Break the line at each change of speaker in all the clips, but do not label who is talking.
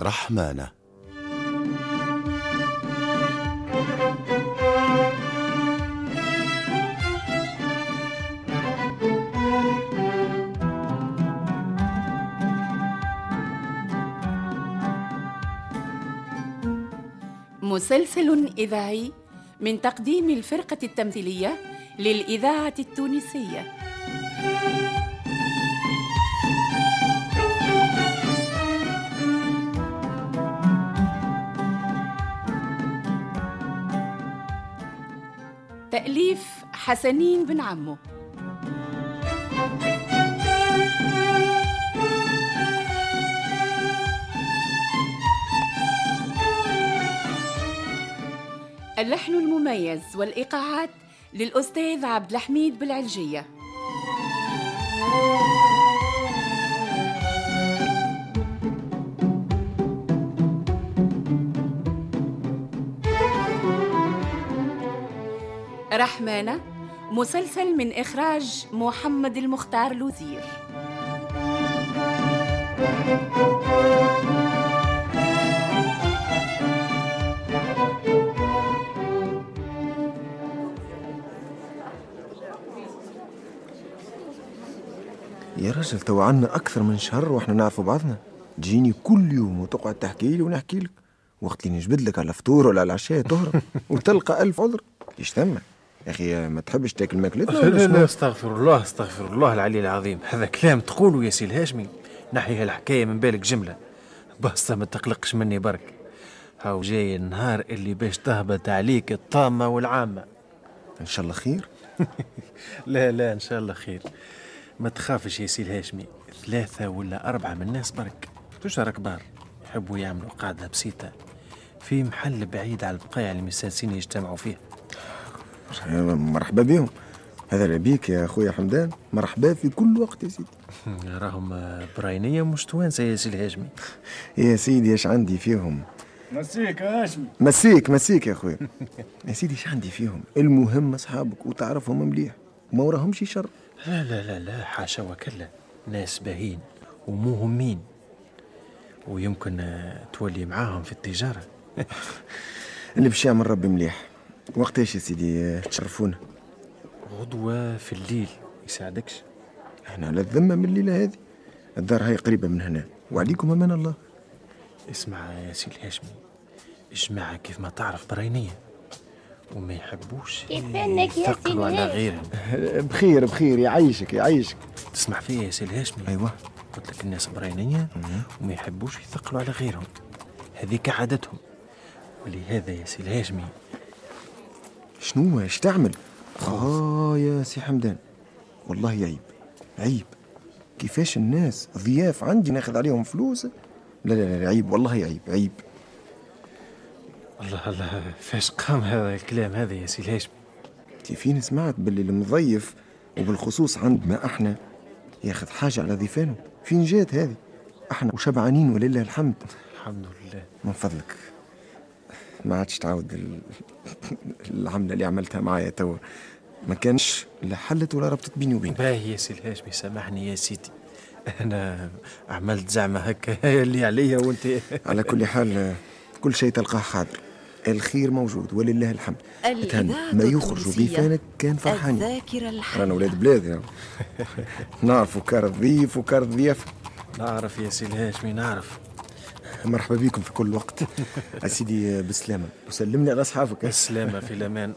رحمانه.
مسلسل إذاعي من تقديم الفرقة التمثيلية للإذاعة التونسية. تأليف حسنين بن عمو. اللحن المميز والإيقاعات للأستاذ عبد الحميد بالعلجية. رحمانة مسلسل من إخراج محمد المختار لوزير.
يا رجل تو عنا أكثر من شهر وإحنا نعرفوا بعضنا. تجيني كل يوم وتقعد تحكي لي ونحكي لك. وقت اللي نجبد لك على الفطور ولا على العشاء تهرب. وتلقى ألف عذر. إيش ثم؟ يا أخي ما تحبش تاكل ماكلتنا
لا؟ لا أستغفر الله أستغفر الله العلي العظيم. هذا كلام تقوله يا سي الهاشمي. نحي هالحكاية من بالك جملة. بس ما تقلقش مني برك. هاو جاي النهار اللي باش تهبط عليك الطامة والعامة.
إن شاء الله خير.
لا لا إن شاء الله خير. ما تخافش يا سي الهاشمي. ثلاثة ولا أربعة من الناس برك. تجار كبار. يحبوا يعملوا قاعدة بسيطة. في محل بعيد على البقايع المساسين يجتمعوا فيه.
مرحبا بهم. هذا لبيك يا أخويا حمدان. مرحبا في كل وقت يا سيدي.
راهم براينية مش توانسة يا سي الهاشمي.
يا سيدي إيش عندي فيهم؟
مسيك يا هاشمي.
مسيك مسيك يا أخويا. يا سيدي إيش عندي فيهم؟ المهم أصحابك وتعرفهم مليح. وما وراهمش شر.
لا لا لا لا حاشا وكلا. ناس باهين ومهمين. ويمكن تولي معاهم في التجارة.
اللي باش يعمل ربي مليح. وقتاش يا سيدي؟ تشرفونا.
غدوة في الليل يساعدكش؟
إحنا على الذمة من الليلة هذه. الدار هاي قريبة من هنا. وعليكم أمان الله.
اسمع يا سي الهاشمي الجماعة كيف ما تعرف براينية وما يحبوش يثقلوا على غيرهم.
بخير بخير يعيشك يعيشك
تسمع فيا يا سي الهاشمي؟
أيوة.
قلت لك الناس براينية وما يحبوش يثقلوا على غيرهم. هذيك عادتهم. ولهذا يا سي الهاشمي
شنو إيش تعمل آه يا سي حمدان. والله عيب. عيب. كيفاش الناس ضياف عندي ناخذ عليهم فلوس؟ لا لا لا عيب. والله عيب. عيب.
الله الله. فاش قام هذا الكلام هذا يا سي الهاشمي
انت فين سمعت باللي المضيف وبالخصوص عندنا إحنا ياخذ حاجة على ضيفانه؟ فين جات هذه؟ إحنا وشبعانين ولله الحمد.
الحمد لله.
من فضلك. ما عادش تعاود ال- العملة اللي عملتها معايا توا ما كانش لا حلت ولا ربطت بيني وبينك.
باهي يا سي الهاشمي سامحني يا سيدي. أنا عملت زعمة هكا اللي عليا وأنت.
على كل حال كل شيء تلقاه حاضر. الخير موجود ولله الحمد. ما
التونسية
ضيفانك كان
الحية.
رانا ولاد بلاد يا. نعرفوا كار الضيف وكار الضيافة
نعرف يا سي الهاشمي نعرف.
مرحبا بكم في كل وقت. أسيدي بالسلامة وسلمني على أصحابك.
السلامة في الأمان.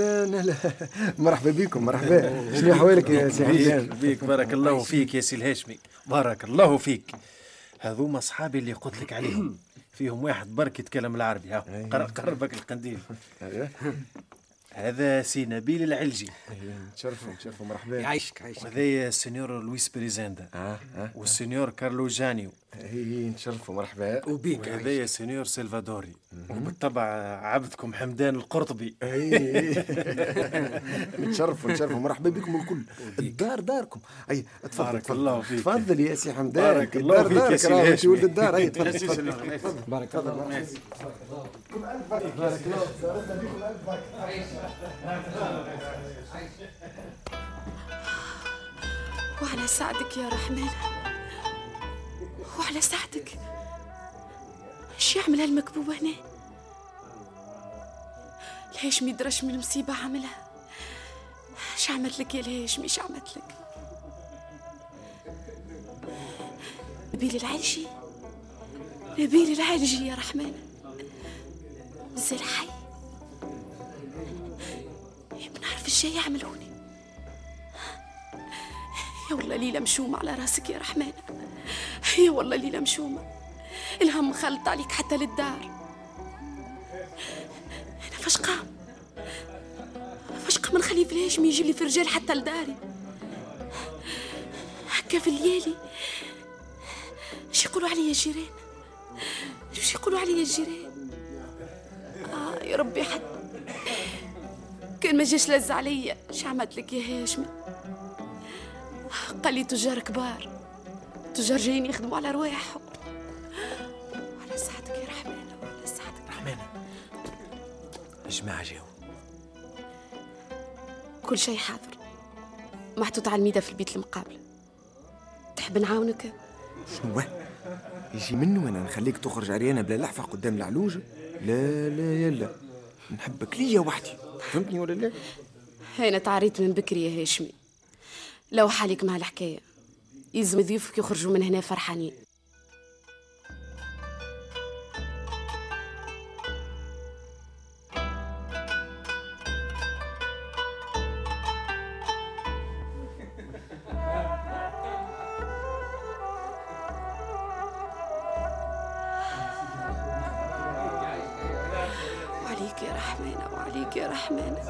أهلا أهلا مرحبا بكم مرحبا. شنو أحوالك يا سي
بيك,
حمدان
بيك. بارك الله فيك يا سي الهاشمي. بارك الله فيك. هذوما أصحابي اللي قلت لك عليهم. فيهم واحد برك يتكلم العربي. ها قر- قربك القنديل هذا سي نبيل العلجي.
تشرفوا تشرفوا مرحبا.
يعيشك يعيشك
وهذا السنيور لويس بريزاندا
آه آه
والسنيور كارلو جانيو.
إي نتشرفوا مرحبا.
وبيك
وهذا
يعيشك
سنيور سلفادوري وبالطبع عبدكم حمدان القرطبي.
إي. نتشرفوا نتشرفوا مرحبا بكم الكل. الدار داركم. أي تفضل
بارك. الله فيك.
تفضل يا سي حمدان.
بارك الله
الدار
فيك يا سي الهاشمي.
ولد الدار. أي تفضل تفضل.
بارك الله
وعلى سعدك يا رحمن. وعلى سعدك. إيش يعمل هالمكبوب هنا؟ الهاشمي درش من المصيبة عملها؟ إيش عملت لك يا الهاشمي إيش عملت لك؟ نبيل العلجي. نبيل العلجي يا رحمن. زي حي بنعرف إيش جاي يعمل هوني يا والله ليلة مشومة على راسك يا رحمن. يا والله ليلة مشومة الهم خلط عليك حتى للدار. أنا فاش قام فاش قام نخلي يجي لي في رجال حتى لداري. هكا في الليالي. إيش يقولوا عليا الجيران إيش يقولوا عليا الجيران آه يا ربي حد كان ما جاش لز عليا. إيش عملت لك يا هاشمي؟ قال لي تجار كبار. تجار جايين يخدموا على رواحهم. وعلى سعدك يا رحمن وعلى سعدك
رحمانة. الجماعة جاو
كل شيء حاضر. محطوط على الميدة في البيت المقابل. تحب نعاونك؟
شنو؟ يجي منه وأنا نخليك تخرج عريانه بلا لحفة قدام العلوجه لا لا يلا. نحبك ليا وحدي. فهمتني ولا لا؟
أنا تعريت من بكري يا هاشمي. لو حالك مع الحكاية. يلزم ضيوفك يخرجوا من هنا فرحانين. وعليك يا رحمانة وعليك يا رحمانة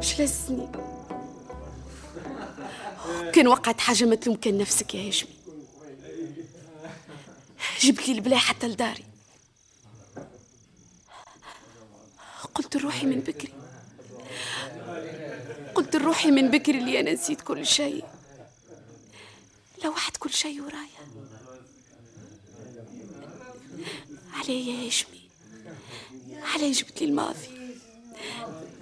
شلسني. كان وقعت حاجة ما تلوم كان نفسك يا هاشمي. جبت لي البلا حتى لداري. قلت لروحي من بكري. قلت لروحي من بكري اللي أنا نسيت كل شيء. لوحت كل شيء ورايا. علي يا هاشمي. علي جبت لي الماضي.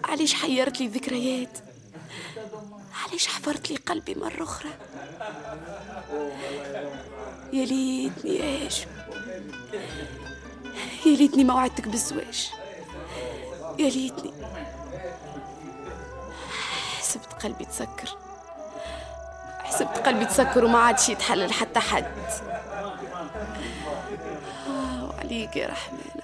علاش حيرت لي الذكريات. علاش حفرت لي قلبي مرة أخرى؟ يا ليتني هاشم يا ليتني ما وعدتك بالزواج. يا ليتني. حسبت قلبي تسكر. حسبت قلبي تسكر وما عادش يتحلل حتى حد. آه وعليك يا رحمن.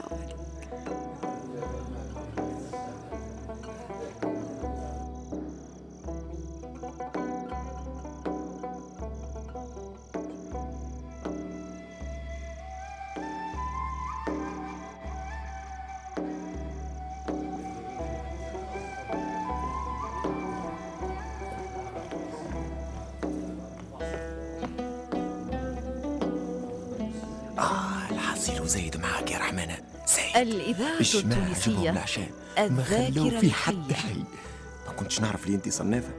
الحصيل وزايد معاك يا رحمانة زايد
الإذاعة التونسية
العشاء ما
الذاكرة
خلوا فيه حتى
الحية.
شيء ما كنتش نعرف لي انت صنافة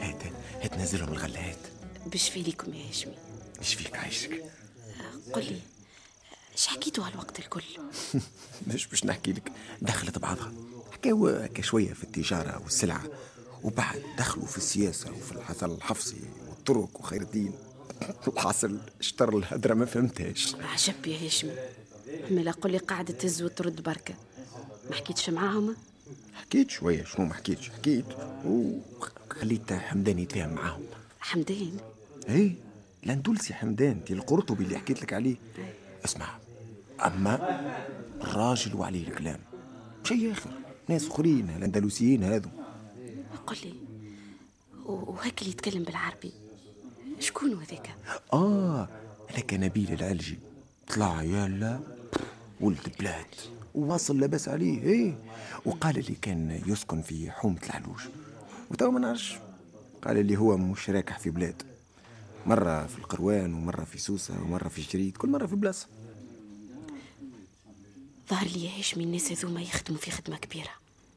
هات هات نزلهم الغلات.
بشفي لكم يا هاشمي
إيش فيك عايشك؟
قل لي إيش حكيتوا هالوقت الكل؟
مش باش نحكي لك. دخلت بعضها. حكاو هكا شوية في التجارة والسلعة. وبعد دخلوا في السياسة وفي الحصل الحفصي والطرق وخير الدين. الحاصل اشتر الهدرة ما فهمتهاش.
عجب يا هاشمي عمال قل لي قاعدة تهز وترد بركة. ما حكيتش معاهم
حكيت شوية شنو ما حكيتش؟ حكيت. وخليت حمدان يتفاهم معاهم.
حمدان؟
إيه لاندولسي حمدان دي القرطبي اللي حكيت لك عليه. اسمع أما الراجل وعليه الكلام شيء آخر. ناس أخرين الأندلسيين هذو.
قل لي و- وهاك اللي يتكلم بالعربي. شكون هذاك؟
آه هذاك نبيل العلجي. طلع يلا ولد بلاد. وواصل لاباس عليه إيه. وقال لي كان يسكن في حومة العلوش وتوا ما نعرفش. قال لي هو مش راكح في بلاد. مرة في القيروان ومرة في سوسة ومرة في جريد كل مرة في بلاصة.
ظهر لي يا هاشمي الناس هذوما يخدموا في خدمة كبيرة.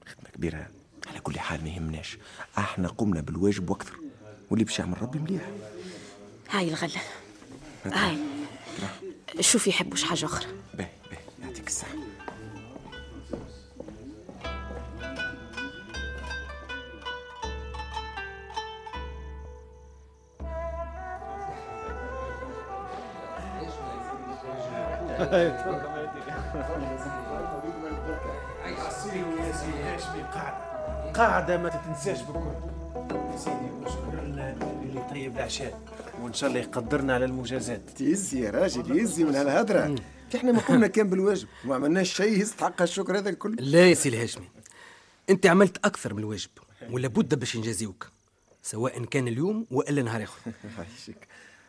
خدمة كبيرة؟ على كل حال ما يهمناش. إحنا قمنا بالواجب وأكثر. واللي باش يعمل ربي مليح.
هاي الغلة هاي. شوف يحبوش حاجة أخرى.
باهي باهي يعطيك الصحة
قاعدة ما تتنساش بكل. سيدي وشكرا اللي طيب العشاء. وإن شاء الله يقدرنا على المجازات.
يزي يا راجل يزي من هالهدرة. إحنا ما قمنا كان بالواجب وما عملناش شيء يستحق الشكر هذا الكل.
لا يا سي الهاشمي أنت عملت أكثر من الواجب ولا بد باش نجازيوك سواء كان اليوم وإلا نهار
آخر.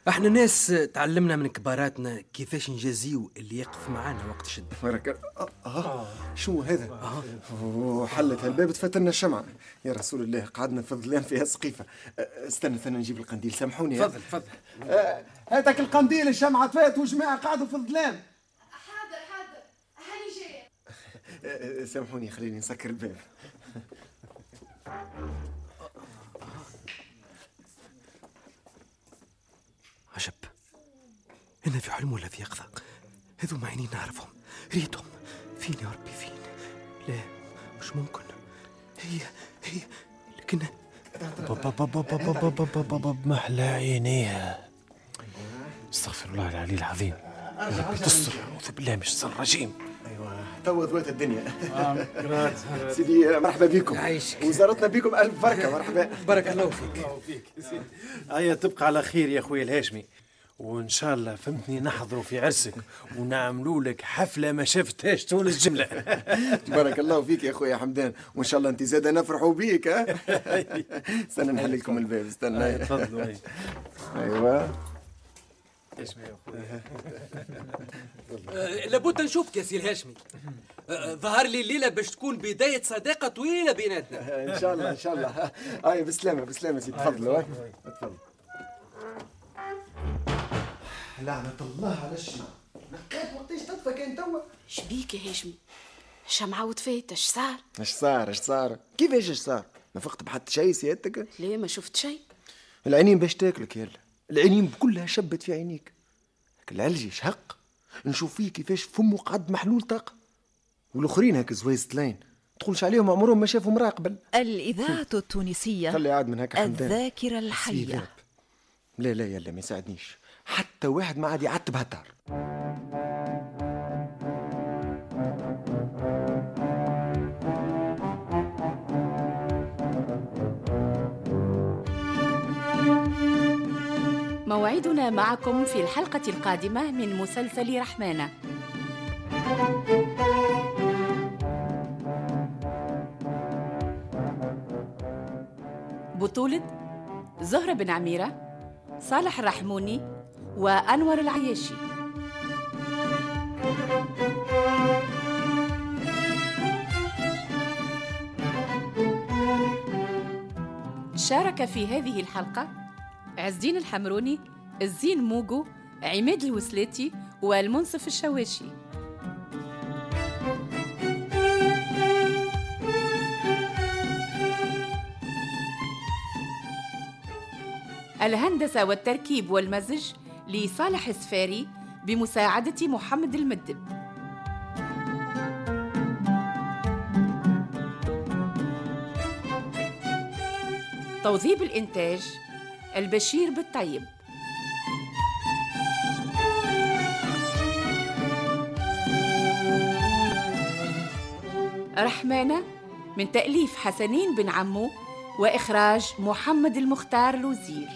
إحنا ناس تعلمنا من كباراتنا كيفاش نجازيو اللي يقف معانا وقت الشده
بارك آه, آه. شو هذا؟ آه. حلت هالباب تفتنا الشمعة يا رسول الله قعدنا في الظلام فيها سقيفة. آه، استنى استنى نجيب القنديل. سامحوني
تفضل تفضل.
آه، هاتك القنديل الشمعة فات وجماعة قعدوا في الظلام.
حاضر حاضر. هاني جاية
آه، سامحوني خليني نسكر الباب.
عجب أنا في حلم ولا في يقظه هذو عينين نعرفهم ريتهم فين يا ربي فين لا مش ممكن هي هي لكن
بابا بابا محلى عينيها استغفر الله العلي العظيم يا ربي اعوذ بالله الشيطان الرجيم
تو ضويت الدنيا. سيدي آه، مرحبا بكم.
يعيشك.
وزارتنا بكم ألف بركة مرحبا.
بارك الله فيك.
هيا تبقى على خير يا خويا الهاشمي. وإن شاء الله فهمتني نحضروا في عرسك ونعملوا لك حفلة ما شفتهاش تونس جملة.
بارك الله فيك يا خويا حمدان. وإن شاء الله أنت زادة نفرحوا بيك ها؟ استنى نحل لكم الباب استنى.
تفضلوا هيا.
أيوه
آه، لابد نشوفك يا سي الهاشمي. آه، ظهر لي الليلة باش تكون بداية صداقة طويلة بيناتنا.
إن شاء الله إن شاء الله. هاي بسلامة بسلامة سيدي تفضلوا هاي تفضل. لعنة الله على الشمع. نقيت وقتاش تطفى كان توا
شبيك يا هاشمي؟ شمعة وتفات اش صار؟
اش صار اش صار؟ كيفاش اش صار؟ ما فقت بحط شيء سيادتك؟
ليه ما شفت شيء.
العينين باش تاكلك يلا. العينين كلها شبت في عينيك. العلجي شهق نشوف فيه كيفاش فمه قعد محلول طاقة والآخرين هاك زويز تلاين تقولش عليهم عمرهم ما شافوا امرأة قبل.
الإذاعة التونسية
خلي قاعد من هكا حمدان.
الذاكرة الحية.
لا لا يلا ما يساعدنيش. حتى واحد ما عاد يعتب هالدار
موعدنا معكم في الحلقة القادمة من مسلسل رحمانة. بطولة زهرة بن عميرة صالح الرحموني وأنور العياشي. شارك في هذه الحلقة عز الدين الحمروني الزين موجو عماد الوسلاتي والمنصف الشواشي. الهندسة والتركيب والمزج لصالح السفاري بمساعدة محمد المدب. توظيب الإنتاج البشير بالطيب. رحمانة من تأليف حسنين بن عمو وإخراج محمد المختار لوزير.